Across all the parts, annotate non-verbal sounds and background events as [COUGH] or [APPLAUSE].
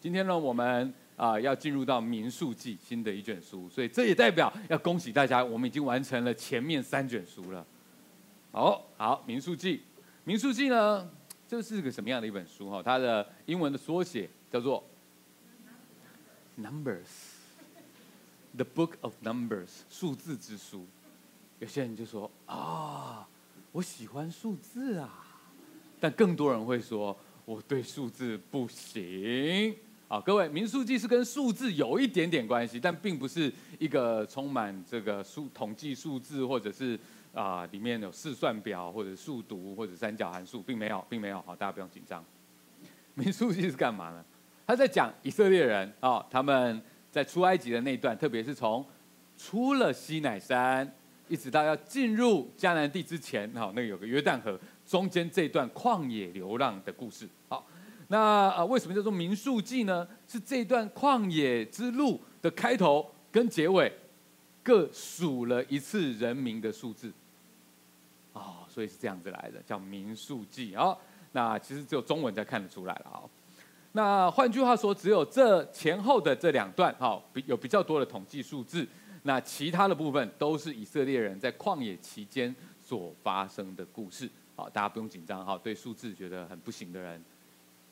今天呢，我们啊要进入到民数记新的一卷书，所以这也代表要恭喜大家，我们已经完成了前面三卷书了。好，好，民数记，民数记呢，这是个什么样的一本书哈？它的英文的缩写叫做 Numbers，The Book of Numbers，数字之书。有些人就说啊，我喜欢数字啊，但更多人会说我对数字不行。好，各位，民数记是跟数字有一点点关系，但并不是一个充满这个数统计数字，或者是啊、呃、里面有试算表，或者数独，或者三角函数，并没有，并没有。好，大家不用紧张。民数记是干嘛呢？他在讲以色列人啊、他们在出埃及的那一段，特别是从出了西乃山，一直到要进入迦南地之前，好，那有个约旦河中间这段旷野流浪的故事。好。那呃，为什么叫做民数记呢？是这段旷野之路的开头跟结尾，各数了一次人民的数字，哦，所以是这样子来的，叫民数记。好，那其实只有中文才看得出来了啊。那换句话说，只有这前后的这两段，哈，比有比较多的统计数字，那其他的部分都是以色列人在旷野期间所发生的故事。好，大家不用紧张哈，对数字觉得很不行的人。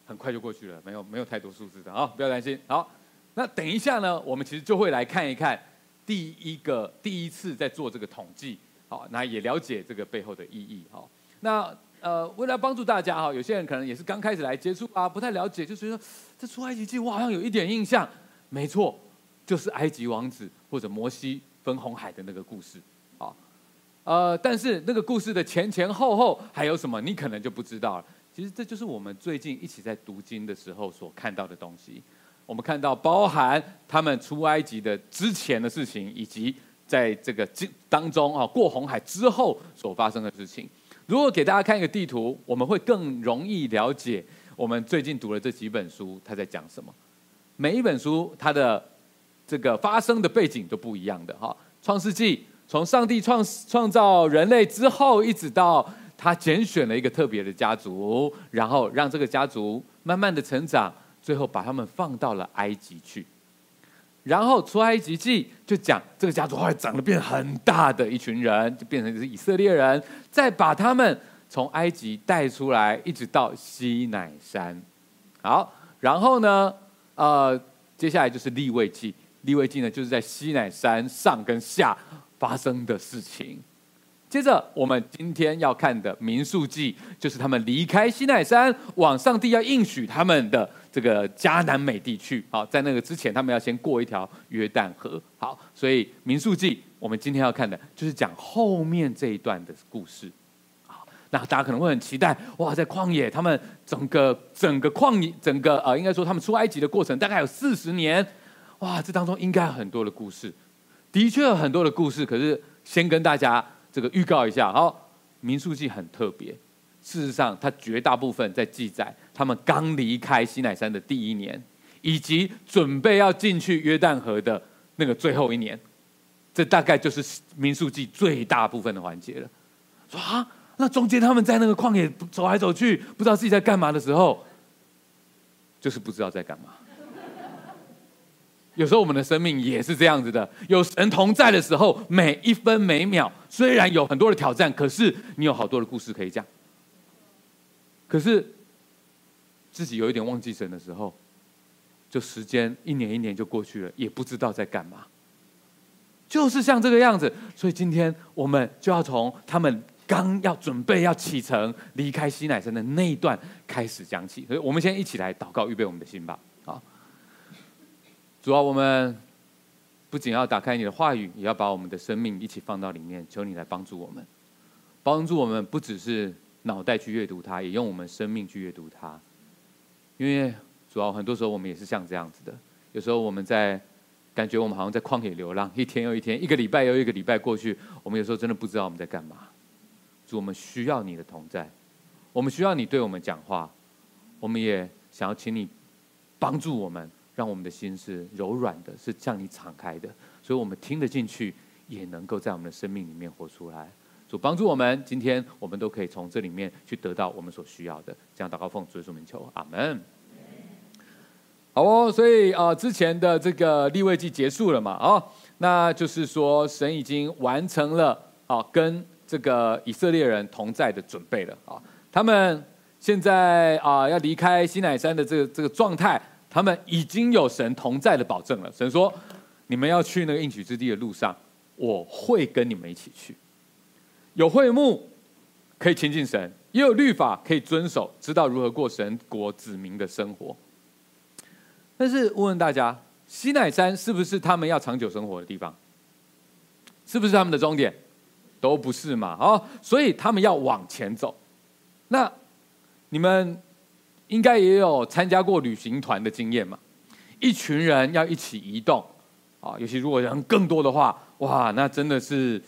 很快就过去了，没有没有太多数字的啊，不要担心。好，那等一下呢，我们其实就会来看一看第一个第一次在做这个统计，好，那也了解这个背后的意义。好，那呃，为了帮助大家哈，有些人可能也是刚开始来接触啊，不太了解，就觉得这出埃及记我好像有一点印象，没错，就是埃及王子或者摩西分红海的那个故事。好，呃，但是那个故事的前前后后还有什么，你可能就不知道了。其实这就是我们最近一起在读经的时候所看到的东西。我们看到包含他们出埃及的之前的事情，以及在这个经当中啊过红海之后所发生的事情。如果给大家看一个地图，我们会更容易了解我们最近读了这几本书它在讲什么。每一本书它的这个发生的背景都不一样的哈。创世纪从上帝创创造人类之后，一直到。他拣选了一个特别的家族，然后让这个家族慢慢的成长，最后把他们放到了埃及去。然后出埃及记就讲这个家族后来长得变很大的一群人，就变成是以色列人，再把他们从埃及带出来，一直到西乃山。好，然后呢，呃，接下来就是利未记，利未记呢就是在西乃山上跟下发生的事情。接着，我们今天要看的民数记，就是他们离开西奈山，往上帝要应许他们的这个迦南美地区。好，在那个之前，他们要先过一条约旦河。好，所以民数记，我们今天要看的就是讲后面这一段的故事。好，那大家可能会很期待，哇，在旷野，他们整个整个旷野，整个呃，应该说他们出埃及的过程大概有四十年。哇，这当中应该有很多的故事，的确有很多的故事。可是，先跟大家。这个预告一下，好，民数记很特别。事实上，它绝大部分在记载他们刚离开西乃山的第一年，以及准备要进去约旦河的那个最后一年。这大概就是民数记最大部分的环节了。说啊，那中间他们在那个旷野走来走去，不知道自己在干嘛的时候，就是不知道在干嘛。有时候我们的生命也是这样子的，有神同在的时候，每一分每秒虽然有很多的挑战，可是你有好多的故事可以讲。可是自己有一点忘记神的时候，就时间一年一年就过去了，也不知道在干嘛。就是像这个样子，所以今天我们就要从他们刚要准备要启程离开西乃山的那一段开始讲起。所以我们先一起来祷告，预备我们的心吧。主啊，我们不仅要打开你的话语，也要把我们的生命一起放到里面。求你来帮助我们，帮助我们不只是脑袋去阅读它，也用我们生命去阅读它。因为主要很多时候我们也是像这样子的，有时候我们在感觉我们好像在旷野流浪，一天又一天，一个礼拜又一个礼拜过去，我们有时候真的不知道我们在干嘛。主，我们需要你的同在，我们需要你对我们讲话，我们也想要请你帮助我们。让我们的心是柔软的，是向你敞开的，所以我们听得进去，也能够在我们的生命里面活出来。主帮助我们，今天我们都可以从这里面去得到我们所需要的。这样祷告奉主耶稣名求，阿门。好哦，所以啊、之前的这个立位记结束了嘛，哦，那就是说神已经完成了啊、跟这个以色列人同在的准备了啊、他们现在啊、要离开西乃山的这个这个状态，他们已经有神同在的保证了。神说：“你们要去那个应许之地的路上，我会跟你们一起去。有会幕可以亲近神，也有律法可以遵守，知道如何过神国子民的生活。”但是问问大家，西乃山是不是他们要长久生活的地方？是不是他们的终点？都不是嘛！哦，所以他们要往前走。那你们应该也有参加过旅行团的经验嘛？一群人要一起移动啊，尤其如果人更多的话，哇，那真的是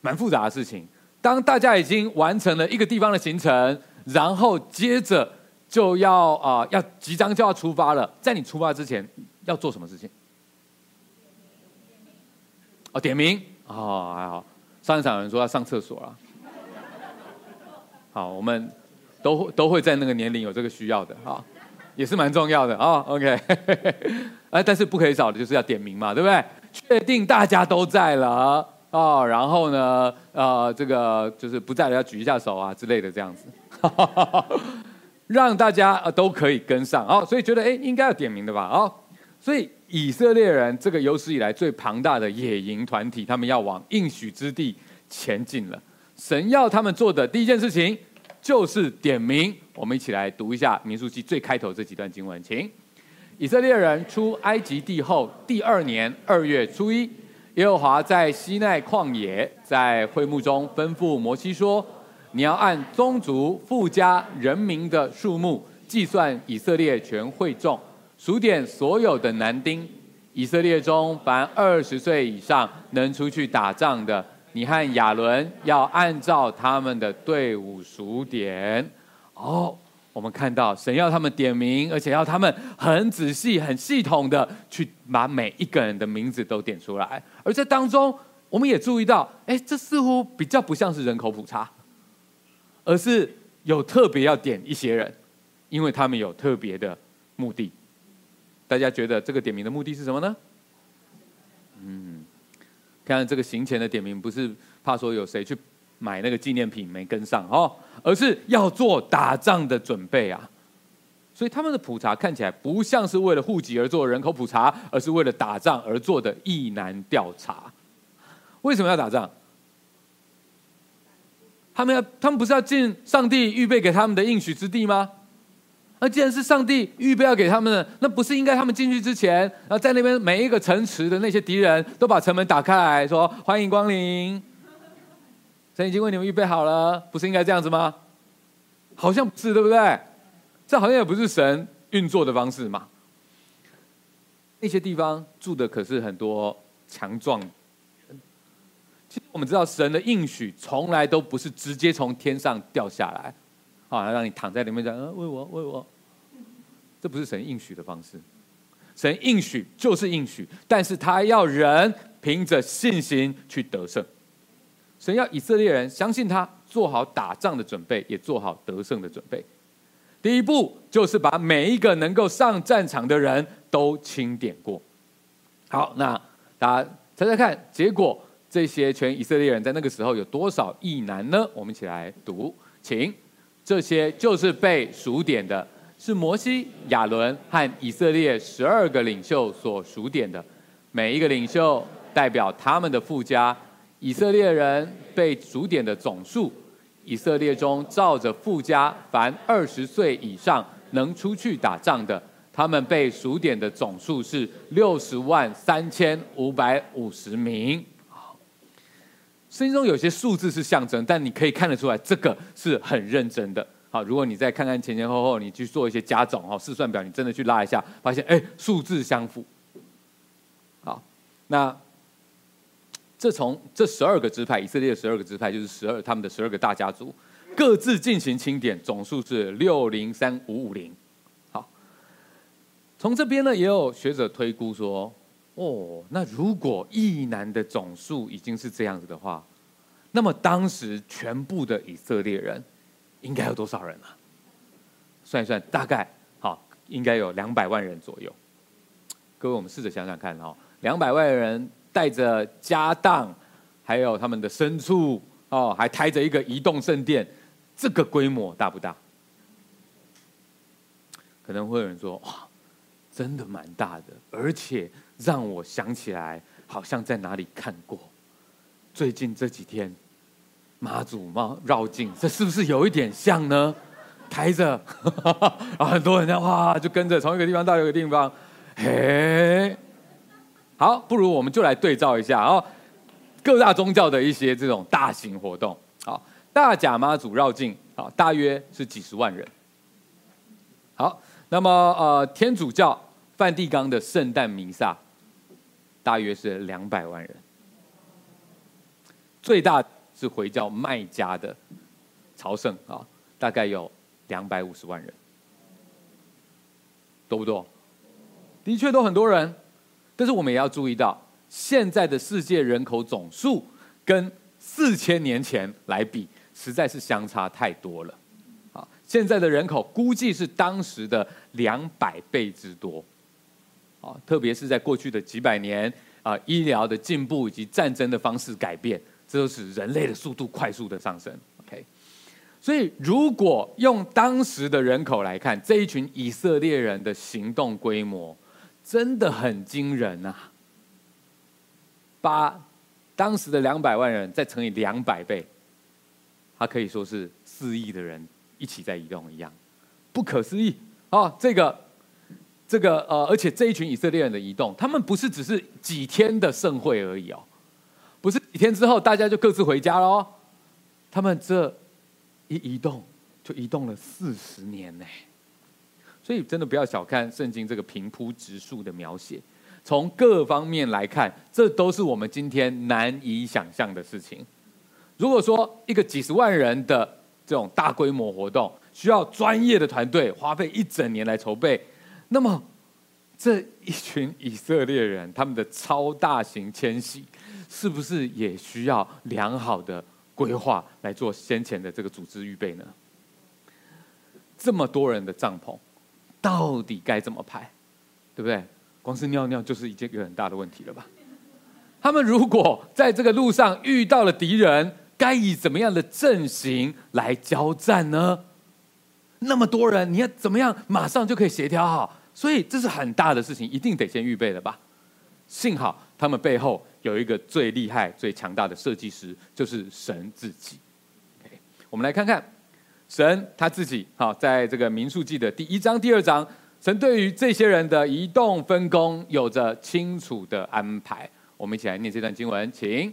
蛮复杂的事情。当大家已经完成了一个地方的行程，然后接着。就要啊、要即将就要出发了。在你出发之前，要做什么事情？哦，点名哦，还好。上一场有人说要上厕所了。好，我们都都会在那个年龄有这个需要的啊、也是蛮重要的啊、OK，[LAUGHS] 哎，但是不可以少的就是要点名嘛，对不对？确定大家都在了哦，然后呢，呃，这个就是不在了要举一下手啊之类的这样子。[LAUGHS] 让大家都可以跟上哦，所以觉得哎应该要点名的吧哦，所以以色列人这个有史以来最庞大的野营团体，他们要往应许之地前进了。神要他们做的第一件事情就是点名。我们一起来读一下民数记最开头这几段经文，请。以色列人出埃及地后第二年二月初一，耶和华在西奈旷野在会幕中吩咐摩西说。你要按宗族、父家、人民的数目计算以色列全会众，数点所有的男丁。以色列中凡二十岁以上能出去打仗的，你和亚伦要按照他们的队伍数点。哦，我们看到神要他们点名，而且要他们很仔细、很系统的去把每一个人的名字都点出来。而在当中，我们也注意到，哎，这似乎比较不像是人口普查。而是有特别要点一些人，因为他们有特别的目的。大家觉得这个点名的目的是什么呢？看看这个行前的点名，不是怕说有谁去买那个纪念品没跟上哦，而是要做打仗的准备啊。所以他们的普查看起来不像是为了户籍而做人口普查，而是为了打仗而做的役男调查。为什么要打仗？他们要，他们不是要进上帝预备给他们的应许之地吗？那既然是上帝预备要给他们的，那不是应该他们进去之前，然后在那边每一个城池的那些敌人都把城门打开来说欢迎光临，神已经为你们预备好了，不是应该这样子吗？好像不是，对不对？这好像也不是神运作的方式嘛。那些地方住的可是很多强壮。其实我们知道神的应许从来都不是直接从天上掉下来，啊，让你躺在里面讲，嗯，为我，为我，这不是神应许的方式。神应许就是应许，但是他要人凭着信心去得胜。神要以色列人相信他，做好打仗的准备，也做好得胜的准备。第一步就是把每一个能够上战场的人都清点过。好，那大家猜猜看，结果。这些全以色列人在那个时候有多少异男呢？我们一起来读，请。这些就是被数点的，是摩西、亚伦和以色列十二个领袖所数点的。每一个领袖代表他们的父家。以色列人被数点的总数，以色列中照着父家，凡二十岁以上能出去打仗的，他们被数点的总数是六十万三千五百五十名。圣经中有些数字是象征，但你可以看得出来，这个是很认真的。好，如果你再看看前前后后，你去做一些加总哦，试算表，你真的去拉一下，发现哎，数字相符。好，那这从这十二个支派，以色列的十二个支派，就是十二他们的十二个大家族，各自进行清点，总数是六零三五五零。好，从这边呢，也有学者推估说。哦，那如果役男的总数已经是这样子的话，那么当时全部的以色列人应该有多少人啊？算一算，大概好，应该有两百万人左右。各位，我们试着想想看哈，两百万人带着家当，还有他们的牲畜哦，还抬着一个移动圣殿，这个规模大不大？可能会有人说：“哇，真的蛮大的，而且让我想起来，好像在哪里看过。最近这几天妈祖嘛绕境，这是不是有一点像呢？抬着，然 [LAUGHS] 后很多人这样哇，就跟着从一个地方到一个地方，嘿，好，不如我们就来对照一下，然后各大宗教的一些这种大型活动，好，大甲妈祖绕境，好，大约是几十万人，好。”那么，呃，天主教梵蒂冈的圣诞弥撒，大约是两百万人。最大是回教麦加的朝圣啊，大概有两百五十万人，多不多？的确都很多人，但是我们也要注意到，现在的世界人口总数跟四千年前来比，实在是相差太多了啊。现在的人口估计是当时的两百倍之多，啊，特别是在过去的几百年啊，医疗的进步以及战争的方式改变，这都使人类的速度快速的上升。OK，所以如果用当时的人口来看，这一群以色列人的行动规模真的很惊人呐！把当时的两百万人再乘以两百倍，它可以说是四亿的人。一起在移动一样，不可思议啊！这个，这个呃，而且这一群以色列人的移动，他们不是只是几天的盛会而已哦，不是几天之后大家就各自回家喽，他们这一移动就移动了四十年呢，所以真的不要小看圣经这个平铺直述的描写，从各方面来看，这都是我们今天难以想象的事情。如果说一个几十万人的这种大规模活动需要专业的团队花费一整年来筹备，那么这一群以色列人他们的超大型迁徙，是不是也需要良好的规划来做先前的这个组织预备呢？这么多人的帐篷，到底该怎么排？对不对？光是尿尿就是一件很大的问题了吧？他们如果在这个路上遇到了敌人，该以怎么样的阵型来交战呢？那么多人，你要怎么样马上就可以协调好？所以这是很大的事情，一定得先预备了吧？幸好他们背后有一个最厉害、最强大的设计师，就是神自己。我们来看看神他自己。好，在这个民数记的第一章、第二章，神对于这些人的移动分工有着清楚的安排。我们一起来念这段经文，请。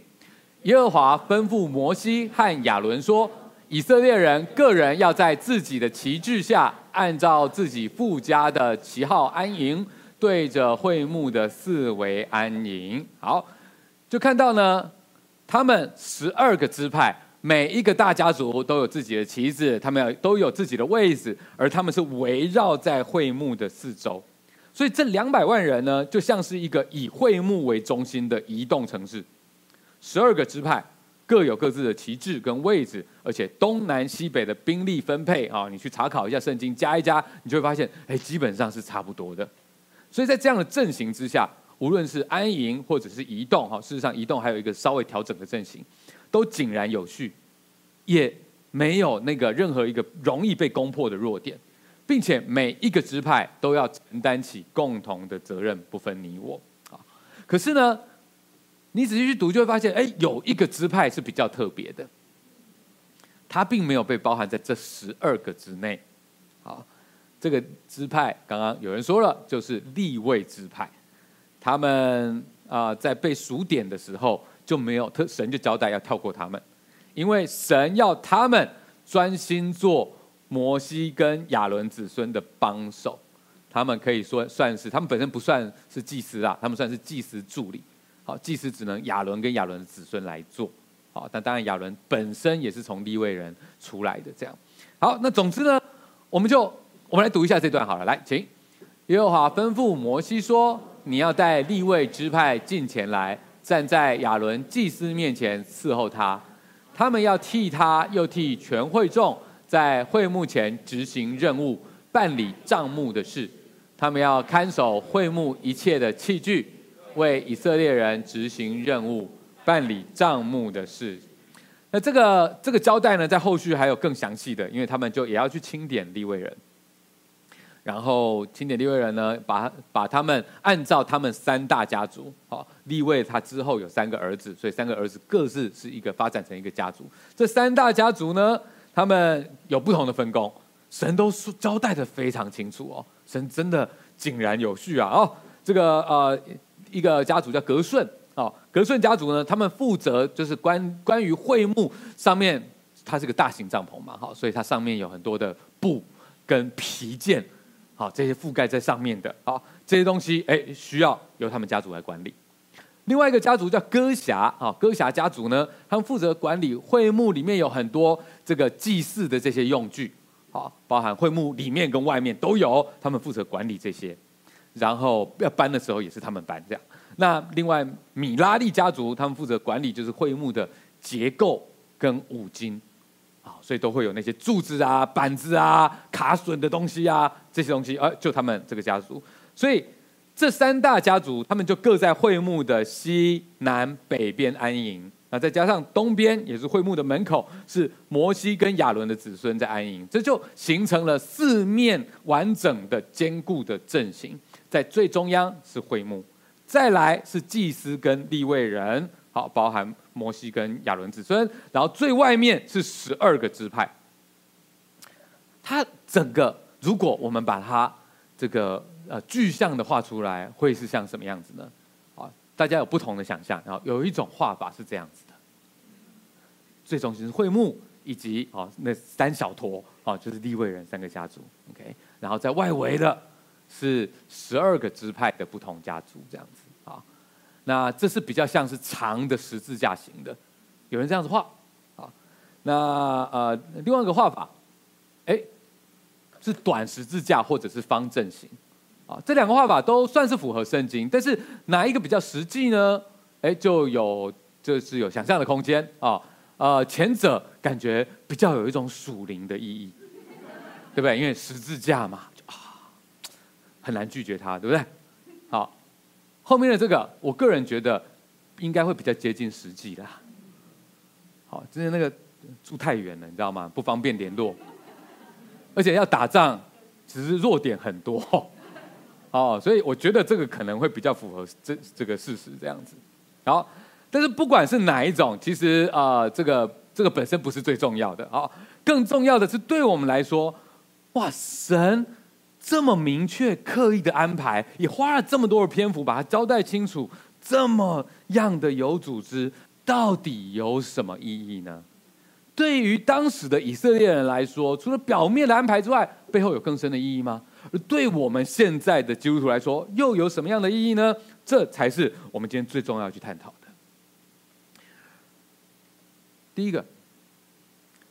耶和华吩咐摩西和亚伦说：“以色列人个人要在自己的旗帜下，按照自己附加的旗号安营，对着会幕的四围安营。”好，就看到呢，他们十二个支派，每一个大家族都有自己的旗子，他们都有自己的位置，而他们是围绕在会幕的四周。所以这两百万人呢，就像是一个以会幕为中心的移动城市。十二个支派各有各自的旗帜跟位置，而且东南西北的兵力分配啊，你去查考一下圣经，加一加，你就会发现，哎，基本上是差不多的。所以在这样的阵型之下，无论是安营或者是移动，哈，事实上移动还有一个稍微调整的阵型，都井然有序，也没有那个任何一个容易被攻破的弱点，并且每一个支派都要承担起共同的责任，不分你我啊。可是呢，你仔细去读，就会发现，哎，有一个支派是比较特别的，它并没有被包含在这十二个之内。好，这个支派刚刚有人说了，就是利未支派，他们啊在被数点的时候就没有特神就交代要跳过他们，因为神要他们专心做摩西跟亚伦子孙的帮手，他们可以说算是他们本身不算是祭司啊，他们算是祭司助理。好，祭司只能亚伦跟亚伦的子孙来做。好，但当然亚伦本身也是从利未人出来的。这样，好，那总之呢，我们就我们来读一下这段好了。来，请耶和华吩咐摩西说：“你要带利未支派近前来，站在亚伦祭司面前伺候他。他们要替他，又替全会众，在会幕前执行任务，办理帐目的事。”他们要看守会幕一切的器具，为以色列人执行任务，办理账目的事。那这个这个交代呢，在后续还有更详细的，因为他们就也要去清点利未人。然后清点利未人呢，把把他们按照他们三大家族，好，利未他之后有三个儿子，所以三个儿子各自是一个发展成一个家族。这三大家族呢，他们有不同的分工，神都说交代得非常清楚哦。神真的井然有序啊！哦，这个呃，一个家族叫格顺，哦，格顺家族呢，他们负责就是关关于会幕上面，它是个大型帐篷嘛，好，所以它上面有很多的布跟皮件。好，这些覆盖在上面的，好，这些东西，哎，需要由他们家族来管理。另外一个家族叫歌辖，啊，歌辖家族呢，他们负责管理会幕里面有很多这个祭祀的这些用具，好，包含会幕里面跟外面都有，他们负责管理这些。然后要搬的时候也是他们搬这样。那另外米拉利家族，他们负责管理就是会幕的结构跟五金。啊，所以都会有那些柱子啊、板子啊、卡榫的东西啊，这些东西，呃，就他们这个家族。所以这三大家族，他们就各在会幕的西南北边安营。那再加上东边也是会幕的门口，是摩西跟亚伦的子孙在安营，这就形成了四面完整的坚固的阵型。在最中央是会幕，再来是祭司跟立位人。好，包含摩西跟亚伦子孙，然后最外面是十二个支派。它整个，如果我们把它这个呃具象的画出来，会是像什么样子呢？啊，大家有不同的想象。然后有一种画法是这样子的：最中心是会幕，以及啊那三小坨啊，就是立位人三个家族。OK，然后在外围的是十二个支派的不同家族，这样子啊。那这是比较像是长的十字架型的，有人这样子画啊。那呃，另外一个画法，哎，是短十字架或者是方阵型啊。这两个画法都算是符合圣经，但是哪一个比较实际呢？哎，就有就是有想象的空间啊。呃，前者感觉比较有一种属灵的意义，对不对？因为十字架嘛，很难拒绝他，对不对？好。后面的这个，我个人觉得应该会比较接近实际啦。好，就是那个住太远了，你知道吗？不方便联络，而且要打仗，只是弱点很多。哦，所以我觉得这个可能会比较符合这这个事实这样子。好，但是不管是哪一种，其实啊、这个这个本身不是最重要的。好，更重要的是对我们来说，哇，神。这么明确、刻意的安排，也花了这么多的篇幅把它交代清楚，这么样的有组织，到底有什么意义呢？对于当时的以色列人来说，除了表面的安排之外，背后有更深的意义吗？而对我们现在的基督徒来说，又有什么样的意义呢？这才是我们今天最重要去探讨的。第一个，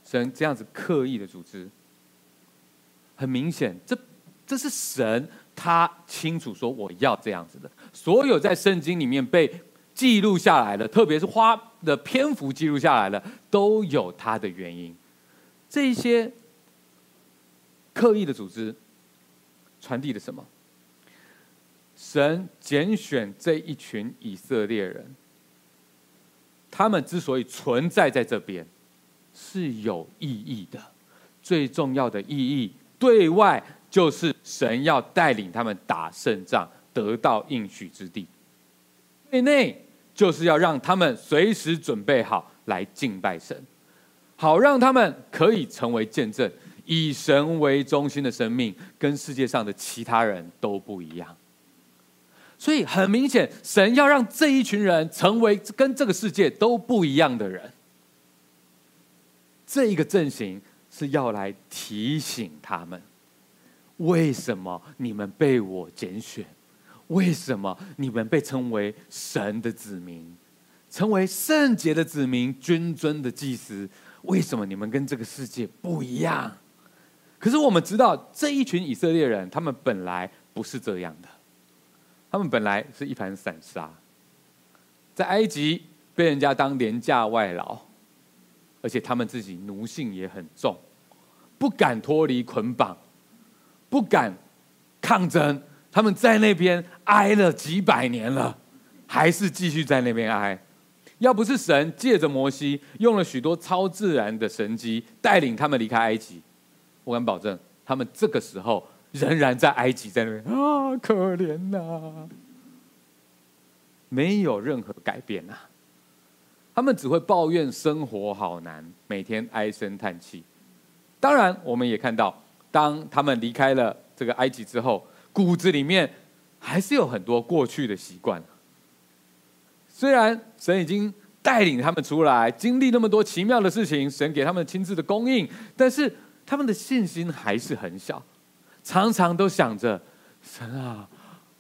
神这样子刻意的组织，很明显，这。这是神，他清楚说我要这样子的。所有在圣经里面被记录下来的，特别是花的篇幅记录下来的，都有它的原因。这一些刻意的组织，传递了什么？神拣选这一群以色列人，他们之所以存在在这边，是有意义的。最重要的意义，对外。就是神要带领他们打胜仗，得到应许之地。对内就是要让他们随时准备好来敬拜神，好让他们可以成为见证。以神为中心的生命，跟世界上的其他人都不一样。所以很明显，神要让这一群人成为跟这个世界都不一样的人。这一个阵型是要来提醒他们。为什么你们被我拣选？为什么你们被称为神的子民，成为圣洁的子民、君尊的祭司？为什么你们跟这个世界不一样？可是我们知道，这一群以色列人，他们本来不是这样的。他们本来是一盘散沙，在埃及被人家当廉价外劳，而且他们自己奴性也很重，不敢脱离捆绑。不敢抗争，他们在那边挨了几百年了，还是继续在那边挨。要不是神借着摩西用了许多超自然的神迹带领他们离开埃及，我敢保证，他们这个时候仍然在埃及，在那边啊，可怜呐、啊，没有任何改变呐、啊。他们只会抱怨生活好难，每天唉声叹气。当然，我们也看到，当他们离开了这个埃及之后，骨子里面还是有很多过去的习惯。虽然神已经带领他们出来，经历那么多奇妙的事情，神给他们亲自的供应，但是他们的信心还是很小，常常都想着：神啊，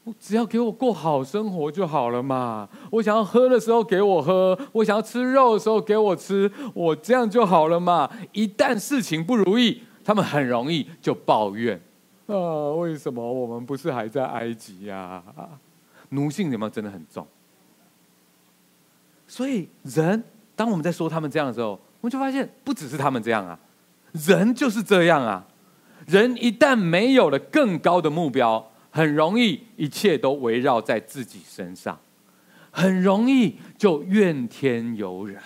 我只要给我过好生活就好了嘛！我想要喝的时候给我喝，我想要吃肉的时候给我吃，我这样就好了嘛！一旦事情不如意，他们很容易就抱怨：啊，为什么我们不是还在埃及呀？奴性有没有真的很重？所以，人当我们在说他们这样的时候，我们就发现不只是他们这样啊，人就是这样啊。人一旦没有了更高的目标，很容易一切都围绕在自己身上，很容易就怨天尤人。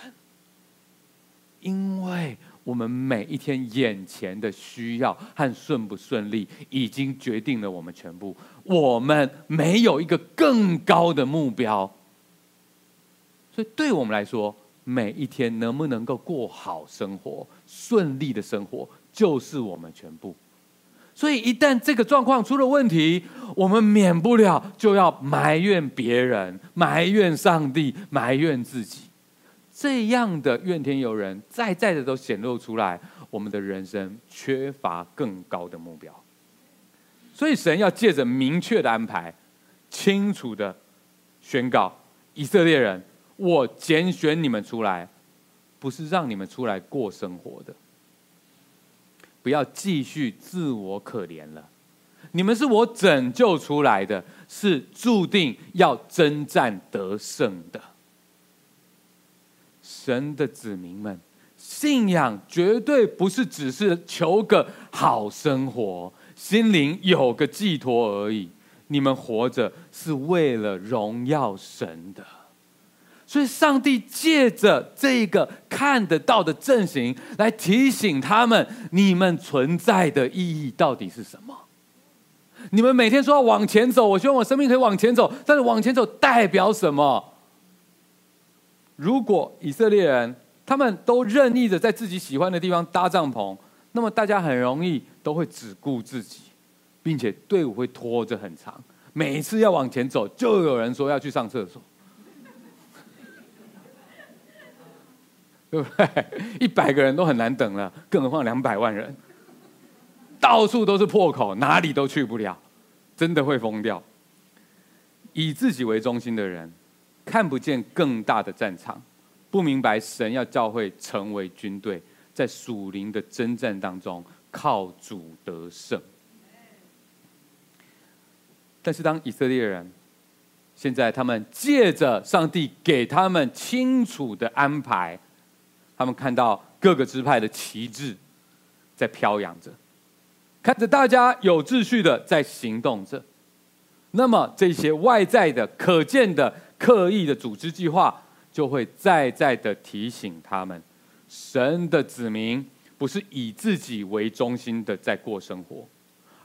因为我们每一天眼前的需要和顺不顺利，已经决定了我们全部。我们没有一个更高的目标。所以，对我们来说，每一天能不能够过好生活、顺利的生活，就是我们全部。所以，一旦这个状况出了问题，我们免不了就要埋怨别人、埋怨上帝、埋怨自己。这样的怨天尤人，再再的都显露出来，我们的人生缺乏更高的目标。所以，神要借着明确的安排，清楚的宣告以色列人。我拣选你们出来，不是让你们出来过生活的。不要继续自我可怜了。你们是我拯救出来的，是注定要征战得胜的。神的子民们，信仰绝对不是只是求个好生活，心灵有个寄托而已。你们活着是为了荣耀神的。所以，上帝借着这个看得到的阵型来提醒他们：你们存在的意义到底是什么？你们每天说要往前走，我希望我生命可以往前走，但是往前走代表什么？如果以色列人他们都任意的在自己喜欢的地方搭帐篷，那么大家很容易都会只顾自己，并且队伍会拖着很长。每一次要往前走，就有人说要去上厕所。对不对？一百个人都很难等了，更何况两百万人，到处都是破口，哪里都去不了，真的会疯掉。以自己为中心的人，看不见更大的战场，不明白神要教会成为军队，在属灵的征战当中靠主得胜。但是当以色列人现在他们借着上帝给他们清楚的安排。他们看到各个支派的旗帜在飘扬着，看着大家有秩序的在行动着，那么这些外在的、可见的、刻意的组织计划，就会再再的提醒他们：神的子民不是以自己为中心的在过生活，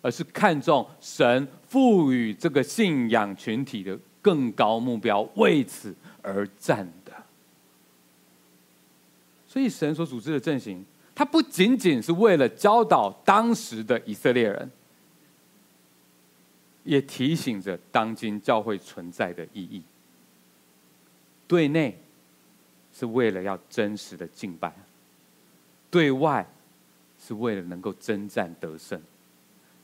而是看重神赋予这个信仰群体的更高目标，为此而战的。所以，神所组织的阵型，它不仅仅是为了教导当时的以色列人，也提醒着当今教会存在的意义。对内是为了要真实的敬拜，对外是为了能够征战得胜。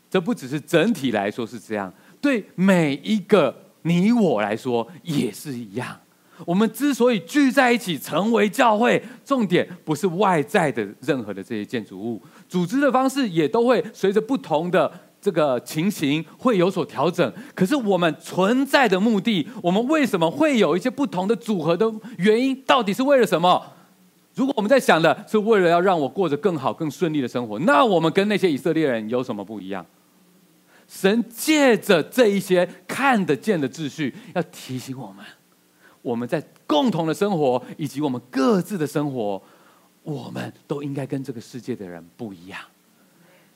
这不只是整体来说是这样，对每一个你我来说也是一样。我们之所以聚在一起成为教会，重点不是外在的任何的这些建筑物，组织的方式也都会随着不同的这个情形会有所调整。可是我们存在的目的，我们为什么会有一些不同的组合的原因，到底是为了什么？如果我们在想的是为了要让我过着更好、更顺利的生活，那我们跟那些以色列人有什么不一样？神借着这一些看得见的秩序，要提醒我们，我们在共同的生活以及我们各自的生活，我们都应该跟这个世界的人不一样。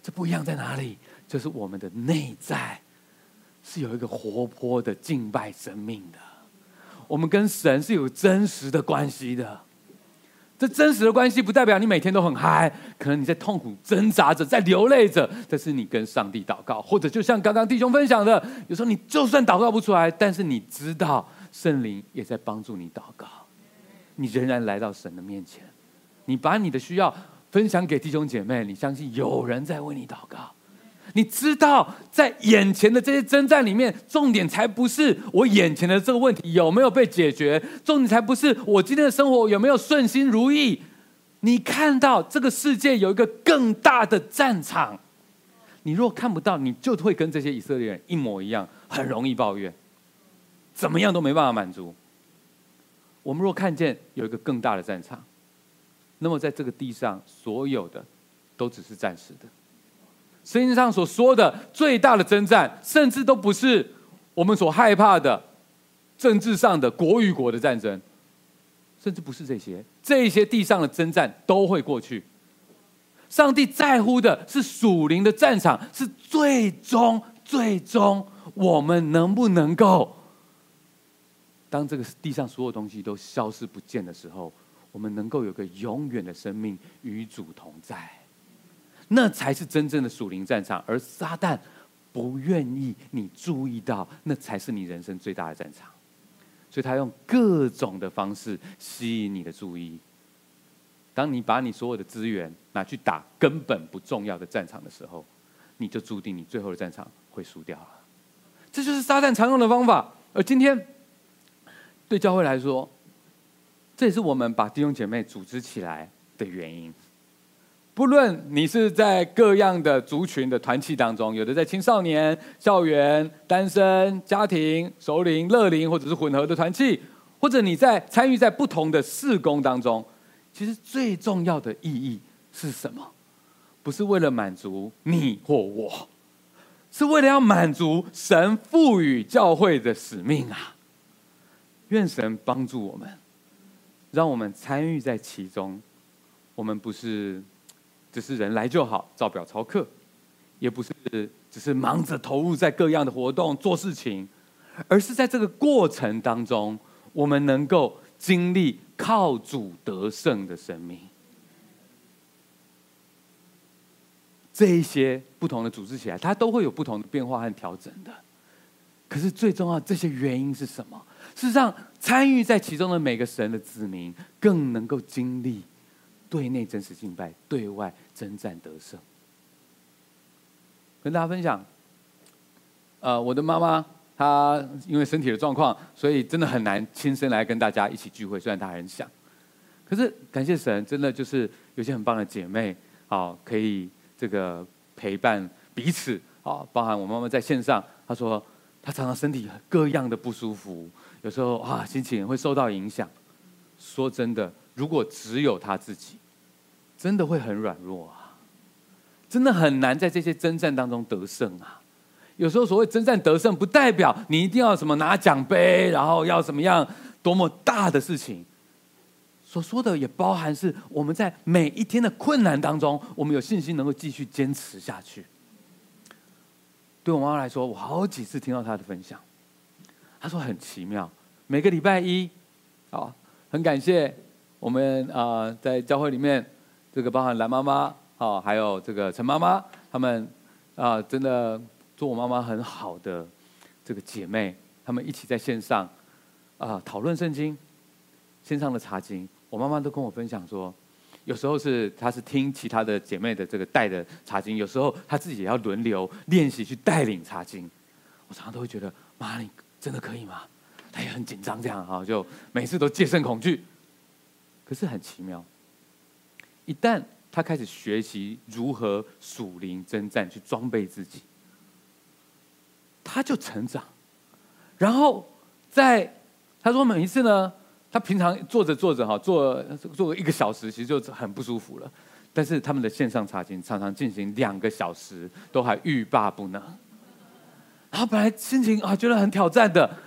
这不一样在哪里？就是我们的内在是有一个活泼的敬拜生命的。我们跟神是有真实的关系的。这真实的关系不代表你每天都很嗨，可能你在痛苦挣扎着，在流泪着。这是你跟上帝祷告，或者就像刚刚弟兄分享的，有时候你就算祷告不出来，但是你知道圣灵也在帮助你祷告，你仍然来到神的面前，你把你的需要分享给弟兄姐妹，你相信有人在为你祷告。你知道，在眼前的这些征战里面，重点才不是我眼前的这个问题有没有被解决，重点才不是我今天的生活有没有顺心如意。你看到这个世界有一个更大的战场，你若看不到，你就会跟这些以色列人一模一样，很容易抱怨，怎么样都没办法满足。我们若看见有一个更大的战场，那么在这个地上所有的都只是暂时的。圣经上所说的最大的征战，甚至都不是我们所害怕的政治上的国与国的战争，甚至不是这些，这些地上的征战都会过去。上帝在乎的是属灵的战场，是最终最终我们能不能够，当这个地上所有东西都消失不见的时候，我们能够有个永远的生命与主同在。那才是真正的属灵战场，而撒旦不愿意你注意到，那才是你人生最大的战场。所以他用各种的方式吸引你的注意。当你把你所有的资源拿去打根本不重要的战场的时候，你就注定你最后的战场会输掉了。这就是撒旦常用的方法。而今天对教会来说，这也是我们把弟兄姐妹组织起来的原因。不论你是在各样的族群的团契当中，有的在青少年、校园、单身、家庭、熟龄、乐龄，或者是混合的团契，或者你在参与在不同的事工当中，其实最重要的意义是什么？不是为了满足你或我，是为了要满足神赋予教会的使命啊！愿神帮助我们，让我们参与在其中。我们不是。只是人来就好，照表操课，也不是只是忙着投入在各样的活动做事情，而是在这个过程当中，我们能够经历靠主得胜的生命。这一些不同的组织起来，它都会有不同的变化和调整的。可是最重要，这些原因是什么？事实上，参与在其中的每个神的子民，更能够经历。对内真实敬拜，对外征战得胜。跟大家分享，呃，我的妈妈她因为身体的状况，所以真的很难亲身来跟大家一起聚会。虽然她很想，可是感谢神，真的就是有些很棒的姐妹，好可以这个陪伴彼此。好，包含我妈妈在线上，她说她常常身体各样的不舒服，有时候啊心情会受到影响。说真的，如果只有她自己。真的会很软弱啊，真的很难在这些征战当中得胜啊。有时候所谓征战得胜，不代表你一定要什么拿奖杯，然后要什么样多么大的事情。所说的也包含是我们在每一天的困难当中，我们有信心能够继续坚持下去。对我妈妈来说，我好几次听到她的分享，她说很奇妙。每个礼拜一，啊，很感谢我们啊，在教会里面。这个包含蓝妈妈啊，还有这个陈妈妈，他们啊，真的做我妈妈很好的这个姐妹，他们一起在线上啊讨论圣经，线上的查经，我妈妈都跟我分享说，有时候是她是听其他的姐妹的这个带的查经，有时候她自己也要轮流练习去带领查经。我常常都会觉得，妈，你真的可以吗？她也很紧张，这样哈，就每次都戒慎恐惧。可是很奇妙。一旦他开始学习如何属灵征战，去装备自己，他就成长。然后在他说每一次呢，他平常坐着坐着哈，坐坐一个小时，其实就很不舒服了。但是他们的线上查经常常进行两个小时，都还欲罢不能。然后本来心情啊觉得很挑战的，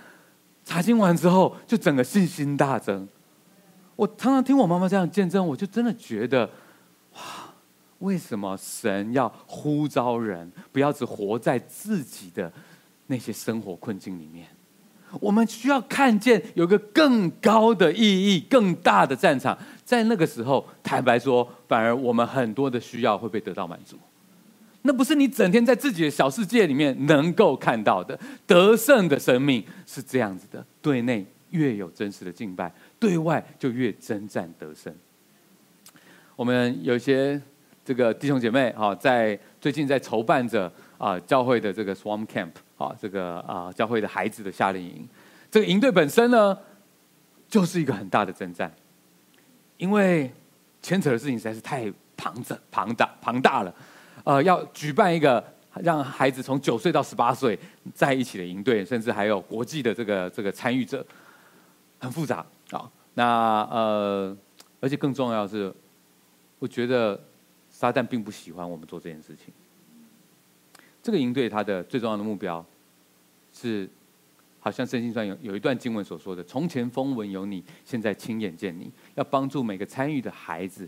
查经完之后就整个信心大增。我常常听我妈妈这样见证，我就真的觉得，哇，为什么神要呼召人不要只活在自己的那些生活困境里面？我们需要看见有个更高的意义、更大的战场。在那个时候，坦白说，反而我们很多的需要会被得到满足。那不是你整天在自己的小世界里面能够看到的。得胜的生命是这样子的：对内越有真实的敬拜，对外就越征战得胜。我们有些这个弟兄姐妹啊，在最近在筹办着啊教会的这个 Swam Camp 啊，这个啊教会的孩子的夏令营。这个营队本身呢，就是一个很大的征战。因为牵扯的事情实在是太庞杂、庞大、庞大了，呃，要举办一个让孩子从九岁到十八岁在一起的营队，甚至还有国际的这个这个参与者，很复杂啊。那呃，而且更重要是，我觉得撒旦并不喜欢我们做这件事情。这个营队它的最重要的目标是。好像圣经上有有一段经文所说的：“从前风闻有你，现在亲眼见你。”要帮助每个参与的孩子，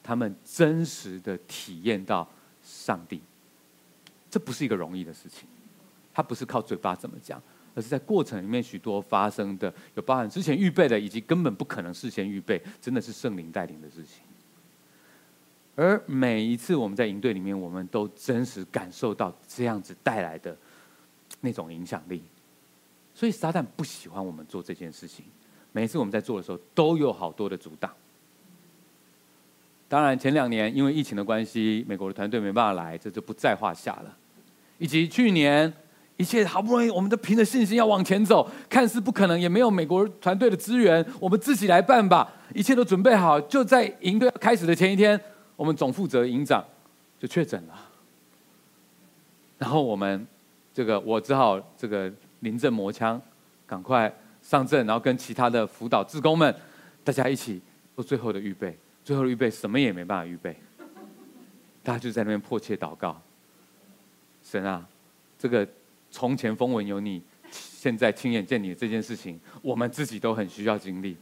他们真实的体验到上帝。这不是一个容易的事情，它不是靠嘴巴怎么讲，而是在过程里面许多发生的，有包含之前预备的，以及根本不可能事先预备，真的是圣灵带领的事情。而每一次我们在营队里面，我们都真实感受到这样子带来的那种影响力。所以撒旦不喜欢我们做这件事情。每一次我们在做的时候，都有好多的阻挡。当然，前两年因为疫情的关系，美国的团队没办法来，这就不在话下了。以及去年，一切好不容易，我们都凭着信心要往前走，看似不可能，也没有美国团队的资源，我们自己来办吧。一切都准备好，就在营队开始的前一天，我们总负责营长就确诊了。然后我们这个，我只好这个。临阵磨枪，赶快上阵，然后跟其他的辅导志工们，大家一起做最后的预备。最后的预备什么也没办法预备，大家就在那边迫切祷告：神啊，这个从前风闻有你，现在亲眼见你这件事情，我们自己都很需要经历。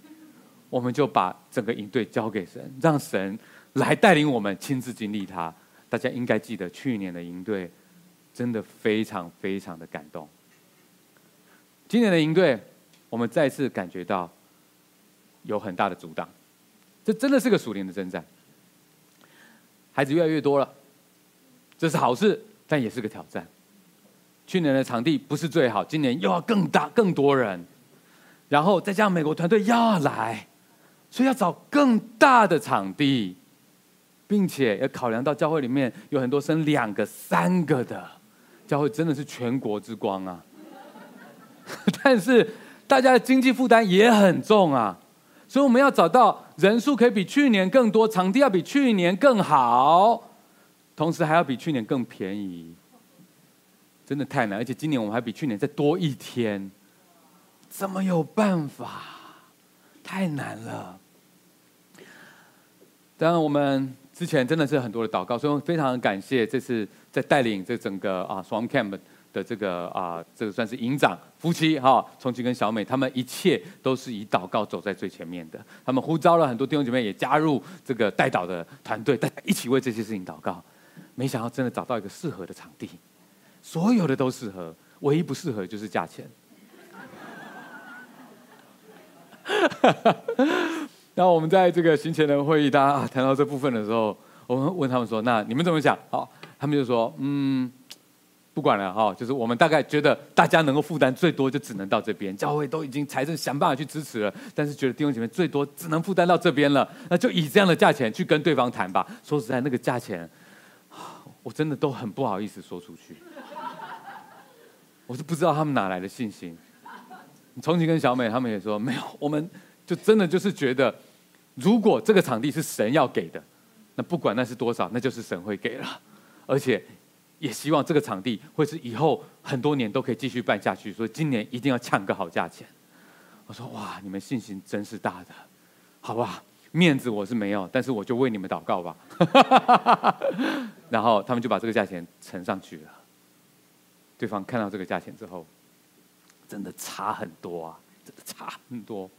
我们就把整个营队交给神，让神来带领我们亲自经历它。大家应该记得，去年的营队真的非常非常的感动。今年的营队，我们再次感觉到有很大的阻挡，这真的是个属灵的征战。孩子越来越多了，这是好事，但也是个挑战。去年的场地不是最好，今年又要更大、更多人，然后再加上美国团队要来，所以要找更大的场地，并且要考量到教会里面有很多生两个、三个的教会，真的是全国之光啊。[LAUGHS] 但是大家的经济负担也很重啊，所以我们要找到人数可以比去年更多，场地要比去年更好，同时还要比去年更便宜，真的太难。而且今年我们还比去年再多一天，怎么有办法？太难了。当然，我们之前真的是很多的祷告，所以非常感谢这次在带领这整个啊 Swam Camp 的这个啊，这个算是营长夫妻哈，重庆跟小美，他们一切都是以祷告走在最前面的。他们呼召了很多弟兄姐妹也加入这个代祷的团队，大家一起为这些事情祷告。没想到真的找到一个适合的场地，所有的都适合，唯一不适合就是价钱。[LAUGHS] 然后我们在这个行前的会议，大家谈到这部分的时候，我们问他们说：“那你们怎么想？”好，他们就说：“嗯。”不管了哈，就是我们大概觉得大家能够负担最多，就只能到这边。教会都已经财政想办法去支持了，但是觉得弟兄姐妹最多只能负担到这边了，那就以这样的价钱去跟对方谈吧。说实在，那个价钱，[SIGHS] 我真的都很不好意思说出去。我是不知道他们哪来的信心。崇奇跟小美他们也说没有，我们就真的就是觉得，如果这个场地是神要给的，那不管那是多少，那就是神会给了，而且。也希望这个场地会是以后很多年都可以继续办下去，所以今年一定要抢个好价钱。我说哇，你们信心真是大的，好吧？面子我是没有，但是我就为你们祷告吧。[LAUGHS] 然后他们就把这个价钱呈上去了。对方看到这个价钱之后，真的差很多啊，真的差很多。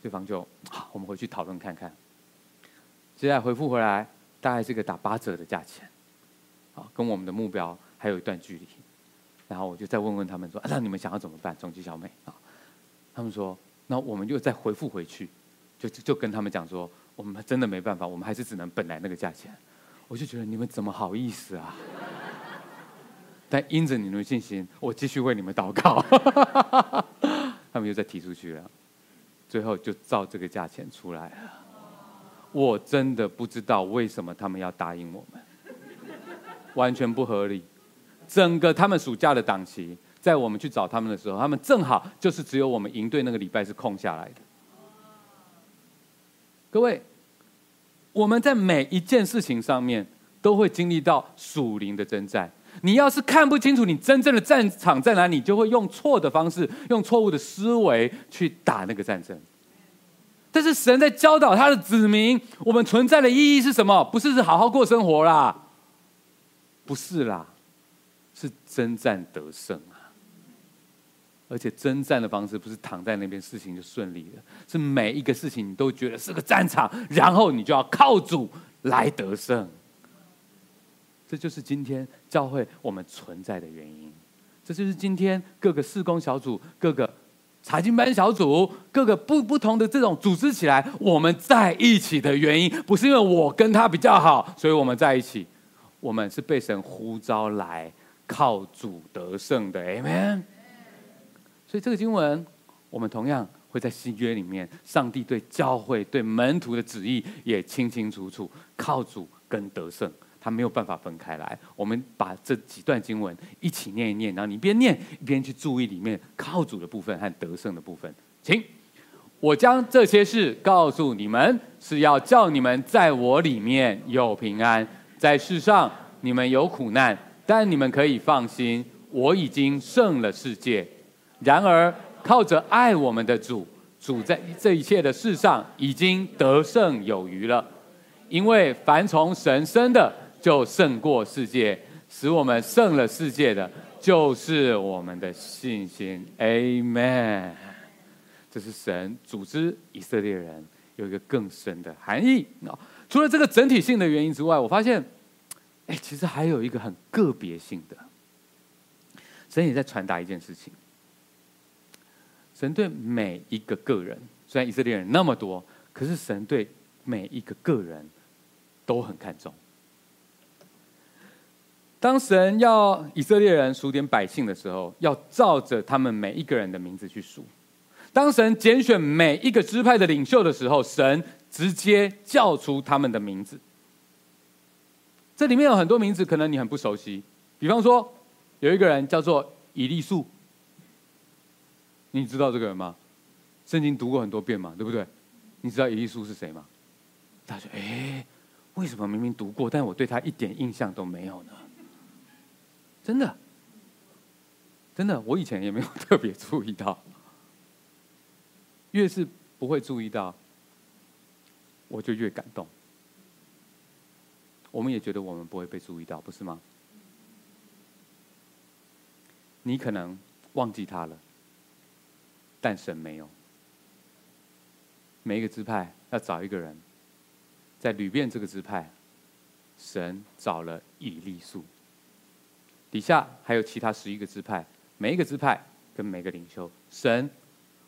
对方就好，我们回去讨论看看。接下来回复回来，大概是个打八折的价钱，啊，跟我们的目标还有一段距离。然后我就再问问他们说：“，那你们想要怎么办？”总机小美啊，他们说：“那我们就再回复回去，就就跟他们讲说，我们真的没办法，我们还是只能本来那个价钱。”我就觉得你们怎么好意思啊？但因着你们的信心，我继续为你们祷告。[LAUGHS] 他们又再提出去了，最后就照这个价钱出来了。我真的不知道为什么他们要答应我们，完全不合理。整个他们暑假的档期，在我们去找他们的时候，他们正好就是只有我们营队那个礼拜是空下来的。各位。我们在每一件事情上面都会经历到属灵的征战。你要是看不清楚你真正的战场在哪里，你就会用错的方式、用错误的思维去打那个战争。但是神在教导他的子民，我们存在的意义是什么？不是是好好过生活啦，不是啦，是征战得胜啊。而且征战的方式不是躺在那边，事情就顺利了。是每一个事情你都觉得是个战场，然后你就要靠主来得胜。这就是今天教会我们存在的原因。这就是今天各个事工小组、各个查经班小组、各个不不同的这种组织起来，我们在一起的原因，不是因为我跟他比较好，所以我们在一起。我们是被神呼召来靠主得胜的。Amen。所以这个经文，我们同样会在新约里面，上帝对教会、对门徒的旨意也清清楚楚。靠主跟得胜，他没有办法分开来。我们把这几段经文一起念一念，然后你一边念一边去注意里面靠主的部分和得胜的部分。请，我将这些事告诉你们，是要叫你们在我里面有平安。在世上你们有苦难，但你们可以放心，我已经胜了世界。然而，靠着爱我们的主，主在这一切的事上已经得胜有余了。因为凡从神生的，就胜过世界；使我们胜了世界的，就是我们的信心。Amen。这是神组织以色列人有一个更深的含义。除了这个整体性的原因之外，我发现，哎，其实还有一个很个别性的，神也在传达一件事情。神对每一个个人，虽然以色列人那么多，可是神对每一个个人都很看重。当神要以色列人数点百姓的时候，要照着他们每一个人的名字去数。当神拣选每一个支派的领袖的时候，神直接叫出他们的名字。这里面有很多名字，可能你很不熟悉。比方说，有一个人叫做以利数。你知道这个人吗？圣经读过很多遍嘛，对不对？你知道以利书是谁吗？他说：“哎，为什么明明读过，但我对他一点印象都没有呢？”真的，真的，我以前也没有特别注意到。越是不会注意到，我就越感动。我们也觉得我们不会被注意到，不是吗？你可能忘记他了。但神没有，每一个支派要找一个人，在流便这个支派，神找了以利数。底下还有其他十一个支派，每一个支派跟每个领袖，神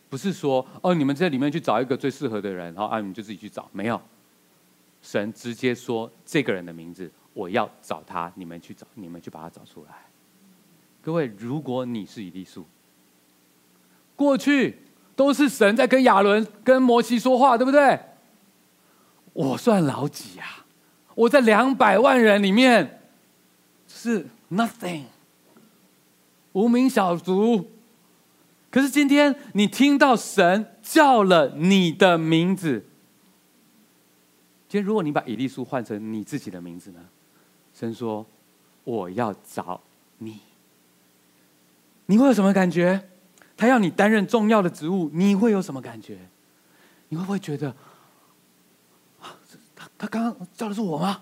不是说哦，你们在里面去找一个最适合的人，然后啊，你们就自己去找，没有，神直接说这个人的名字，我要找他，你们去找，你们去把他找出来。各位，如果你是以利数。过去都是神在跟亚伦、跟摩西说话，对不对？我算老几呀？我在两百万人里面是 nothing，无名小卒。可是今天你听到神叫了你的名字，今天如果你把以利书换成你自己的名字呢？神说：“我要找你。”你会有什么感觉？他要你担任重要的职务，你会有什么感觉？你会不会觉得，啊他他刚刚叫的是我吗？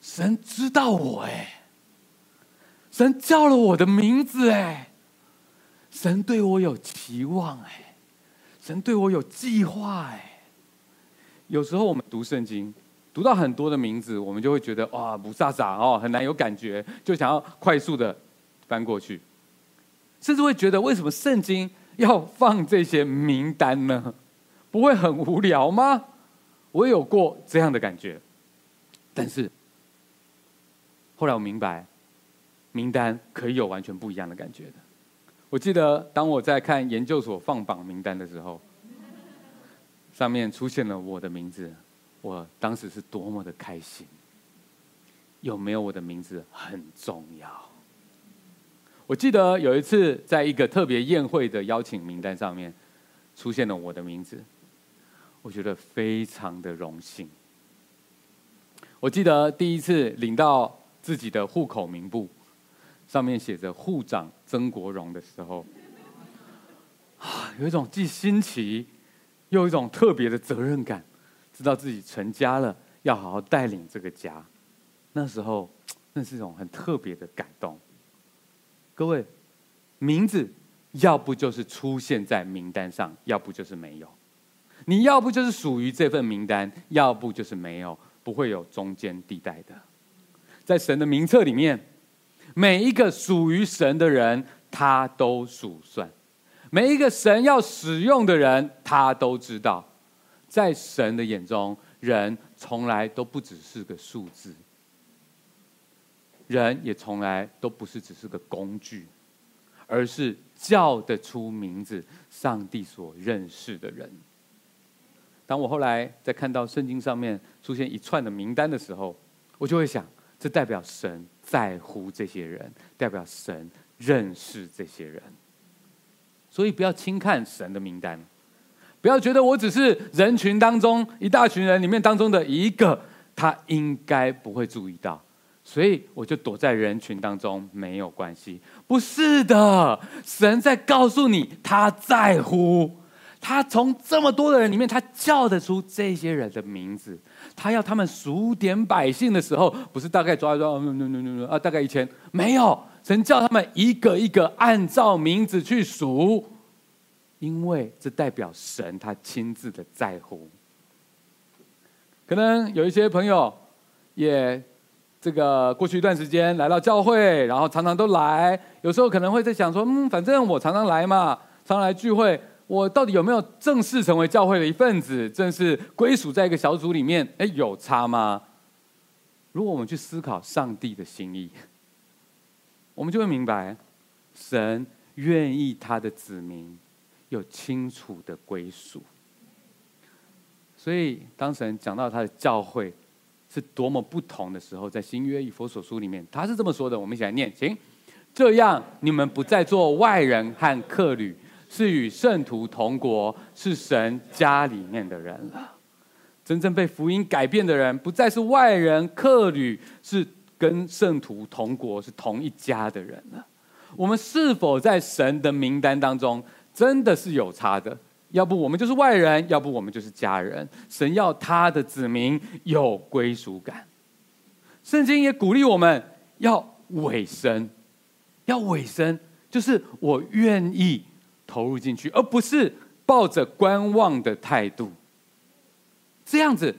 神知道我哎，神叫了我的名字，哎，神对我有期望，哎，神对我有计划，哎。有时候我们读圣经，读到很多的名字，我们就会觉得哇，不飒飒哦，很难有感觉，就想要快速的翻过去，甚至会觉得为什么圣经要放这些名单呢？不会很无聊吗？我有过这样的感觉，但是后来我明白，名单可以有完全不一样的感觉的。我记得当我在看研究所放榜名单的时候，上面出现了我的名字，我当时是多么的开心。有没有我的名字很重要。我记得有一次，在一个特别宴会的邀请名单上面，出现了我的名字。我觉得非常的荣幸。我记得第一次领到自己的户口名簿，上面写着“护长曾国荣”的时候，啊，有一种既新奇又一种特别的责任感，知道自己成家了，要好好带领这个家。那时候，那是一种很特别的感动。各位，名字要不就是出现在名单上，要不就是没有。你要不就是属于这份名单，要不就是没有，不会有中间地带的。在神的名册里面，每一个属于神的人，他都数算；每一个神要使用的人，他都知道。在神的眼中，人从来都不只是个数字，人也从来都不是只是个工具，而是叫得出名字、上帝所认识的人。当我后来在看到圣经上面出现一串的名单的时候，我就会想，这代表神在乎这些人，代表神认识这些人。所以不要轻看神的名单，不要觉得我只是人群当中一大群人里面当中的一个，他应该不会注意到，所以我就躲在人群当中没有关系。不是的，神在告诉你，他在乎。他从这么多的人里面，他叫得出这些人的名字。他要他们数点百姓的时候，不是大概抓一抓，啊，大概一千，没有。神叫他们一个一个按照名字去数，因为这代表神他亲自的在乎。可能有一些朋友也这个过去一段时间来到教会，然后常常都来，有时候可能会在想说，嗯，反正我常常来嘛，常常来聚会。我到底有没有正式成为教会的一份子，正式归属在一个小组里面？哎，有差吗？如果我们去思考上帝的心意，我们就会明白，神愿意他的子民有清楚的归属。所以，当神讲到他的教会是多么不同的时候，在新约以佛所书里面，他是这么说的。我们一起来念，行，这样你们不再做外人和客旅。是与圣徒同国，是神家里面的人了。真正被福音改变的人，不再是外人客旅，是跟圣徒同国，是同一家的人了。我们是否在神的名单当中，真的是有差的？要不我们就是外人，要不我们就是家人。神要他的子民有归属感。圣经也鼓励我们要委身，要委身，就是我愿意。投入进去，而不是抱着观望的态度，这样子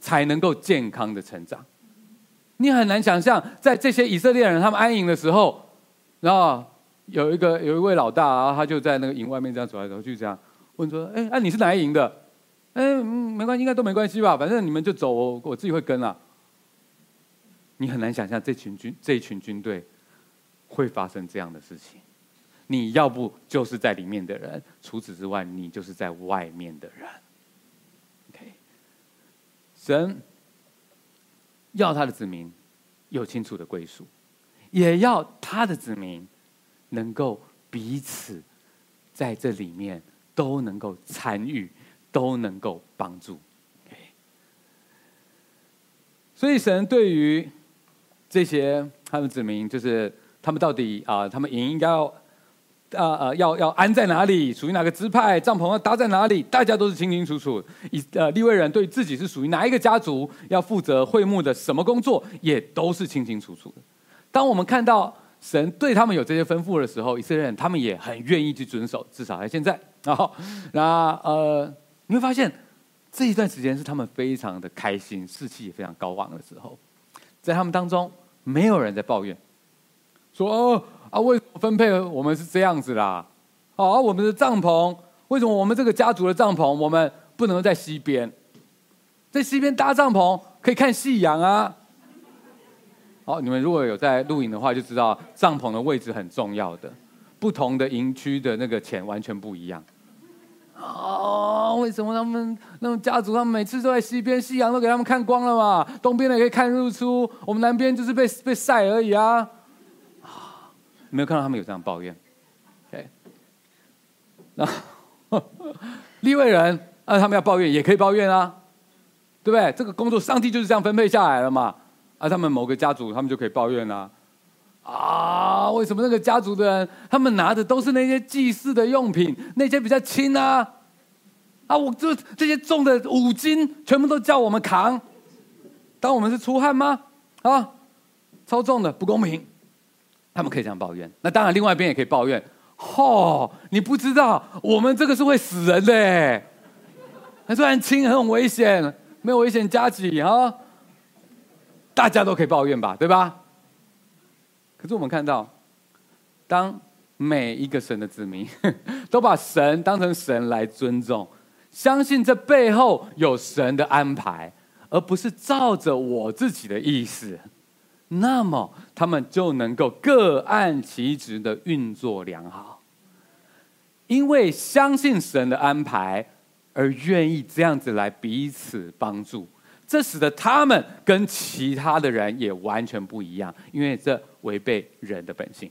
才能够健康的成长。你很难想象，在这些以色列人他们安营的时候，然后有一个有一位老大啊，他就在那个营外面这样走来走去，这样问说：“哎，那你是哪一营的？哎，嗯，没关系，应该都没关系吧？反正你们就走，我我自己会跟啊。”你很难想象这群军这一群军队会发生这样的事情。你要不就是在里面的人，除此之外，你就是在外面的人。OK，神要他的子民有清楚的归属，也要他的子民能够彼此在这里面都能够参与，都能够帮助。OK，所以神对于这些他的子民，就是他们到底啊、他们也应该要。啊呃，要要安在哪里，属于哪个支派，帐篷要搭在哪里，大家都是清清楚楚。以呃利未人对自己是属于哪一个家族，要负责会幕的什么工作，也都是清清楚楚的。当我们看到神对他们有这些吩咐的时候，以色列人他们也很愿意去遵守，至少在现在。[LAUGHS] 然后，那呃，你会发现这一段时间是他们非常的开心，士气也非常高昂的时候，在他们当中没有人在抱怨，说哦啊，为分配我们是这样子啦？好、啊，我们的帐篷为什么我们这个家族的帐篷我们不能在西边？在西边搭帐篷可以看夕阳啊！好，你们如果有在露营的话，就知道帐篷的位置很重要的，不同的营区的那个钱完全不一样。哦，为什么他们那种家族，他们每次都在西边，夕阳都给他们看光了嘛？东边的可以看日出，我们南边就是被被晒而已啊！没有看到他们有这样抱怨。OK，那 [LAUGHS] 利未人啊，他们要抱怨也可以抱怨啊，对不对？这个工作上帝就是这样分配下来了嘛。啊，他们某个家族，他们就可以抱怨啊。啊，为什么那个家族的人，他们拿的都是那些祭祀的用品，那些比较轻啊？啊，我这这些重的五斤，全部都叫我们扛，当我们是出汗吗？啊，超重的不公平，他们可以这样抱怨。那当然，另外一边也可以抱怨。哦，你不知道，我们这个是会死人的哎，虽然轻很危险，没有危险加给啊，大家都可以抱怨吧，对吧？可是我们看到，当每一个神的子民 [LAUGHS] 都把神当成神来尊重，相信这背后有神的安排，而不是照着我自己的意思，那么他们就能够各按其职的运作良好。因为相信神的安排，而愿意这样子来彼此帮助。这使得他们跟其他的人也完全不一样，因为这违背人的本性。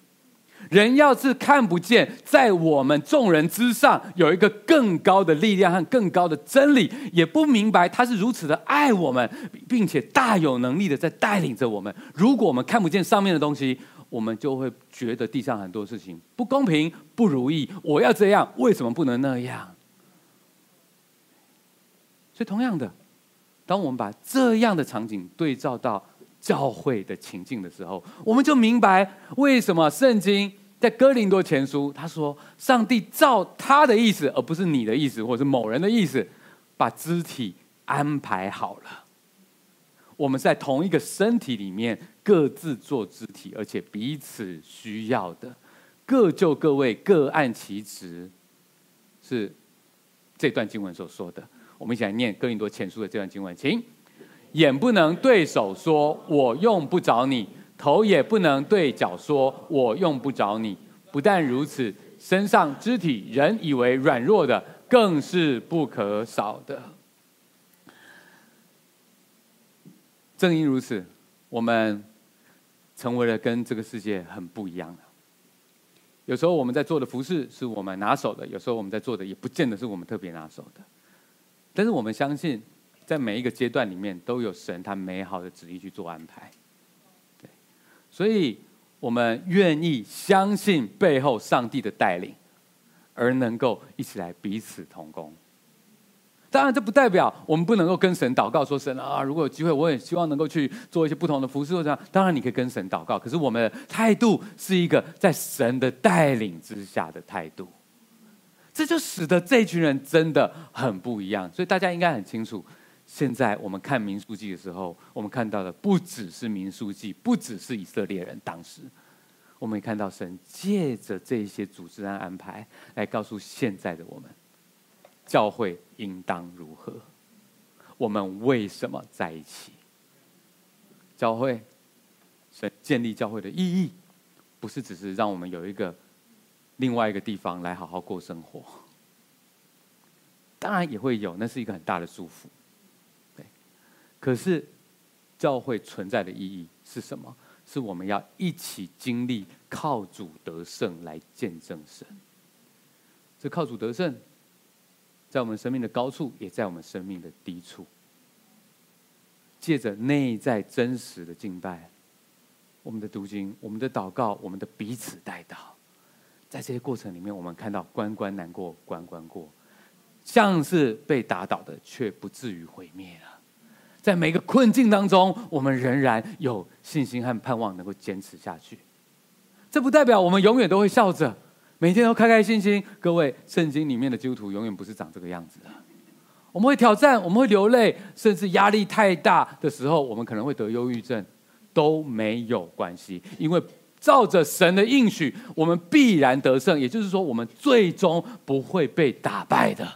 人要是看不见在我们众人之上有一个更高的力量和更高的真理，也不明白他是如此的爱我们，并且大有能力的在带领着我们。如果我们看不见上面的东西，我们就会觉得地上很多事情不公平、不如意。我要这样，为什么不能那样？所以，同样的。当我们把这样的场景对照到教会的情境的时候，我们就明白为什么圣经在哥林多前书他说：“上帝照他的意思，而不是你的意思，或者是某人的意思，把肢体安排好了。我们在同一个身体里面各自做肢体，而且彼此需要的，各就各位，各按其职。”是这段经文所说的。我们一起来念哥林多前书的这段经文，请。眼不能对手说“我用不着你”，头也不能对脚说“我用不着你”。不但如此，身上肢体人以为软弱的，更是不可少的。正因如此，我们成为了跟这个世界很不一样的。有时候我们在做的服饰是我们拿手的，有时候我们在做的也不见得是我们特别拿手的。但是我们相信，在每一个阶段里面都有神他美好的旨意去做安排，所以我们愿意相信背后上帝的带领，而能够一起来彼此同工。当然，这不代表我们不能够跟神祷告说：“神啊，如果有机会，我也希望能够去做一些不同的服饰或者这样。”当然，你可以跟神祷告，可是我们的态度是一个在神的带领之下的态度。这就使得这群人真的很不一样，所以大家应该很清楚。现在我们看民数记的时候，我们看到的不只是民数记，不只是以色列人当时，我们也看到神借着这些组织和安排，来告诉现在的我们，教会应当如何，我们为什么在一起？教会，神建立教会的意义，不是只是让我们有一个。另外一个地方来好好过生活，当然也会有，那是一个很大的祝福。可是教会存在的意义是什么？是我们要一起经历靠主得胜来见证神。这靠主得胜，在我们生命的高处，也在我们生命的低处。借着内在真实的敬拜，我们的读经、我们的祷告、我们的彼此代祷。在这些过程里面，我们看到关关难过关关过，像是被打倒的，却不至于毁灭了。在每个困境当中，我们仍然有信心和盼望，能够坚持下去。这不代表我们永远都会笑着，每天都开开心心。各位，圣经里面的基督徒永远不是长这个样子的。我们会挑战，我们会流泪，甚至压力太大的时候，我们可能会得忧郁症，都没有关系，因为。照着神的应许，我们必然得胜。也就是说，我们最终不会被打败的。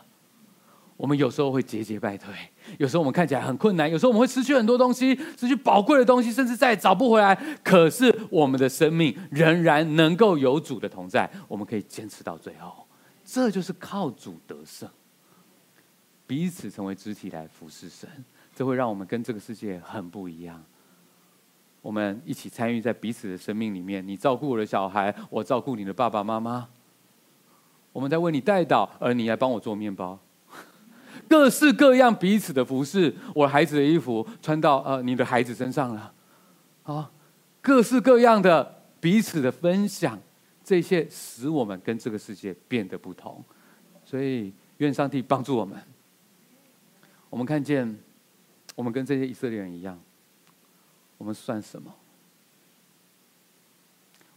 我们有时候会节节败退，有时候我们看起来很困难，有时候我们会失去很多东西，失去宝贵的东西，甚至再也找不回来。可是我们的生命仍然能够有主的同在，我们可以坚持到最后。这就是靠主得胜，彼此成为肢体来服侍神，这会让我们跟这个世界很不一样。我们一起参与在彼此的生命里面，你照顾我的小孩，我照顾你的爸爸妈妈。我们在为你代祷，而你来帮我做面包。各式各样彼此的服饰，我孩子的衣服穿到呃你的孩子身上了。啊，各式各样的彼此的分享，这些使我们跟这个世界变得不同。所以愿上帝帮助我们。我们看见，我们跟这些以色列人一样。我们算什么？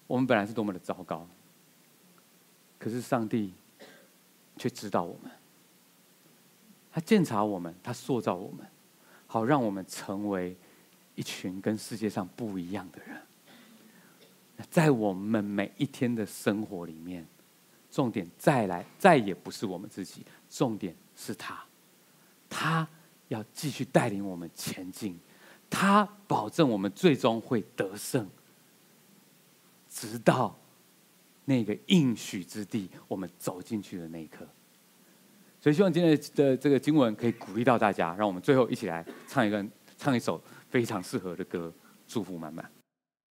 我们本来是多么的糟糕，可是上帝却知道我们，他鉴察我们，他塑造我们，好让我们成为一群跟世界上不一样的人。在我们每一天的生活里面，重点再来，再也不是我们自己，重点是他，他要继续带领我们前进。他保证我们最终会得胜，直到那个应许之地，我们走进去的那一刻。所以，希望今天的这个经文可以鼓励到大家，让我们最后一起来唱一个唱一首非常适合的歌，祝福满满。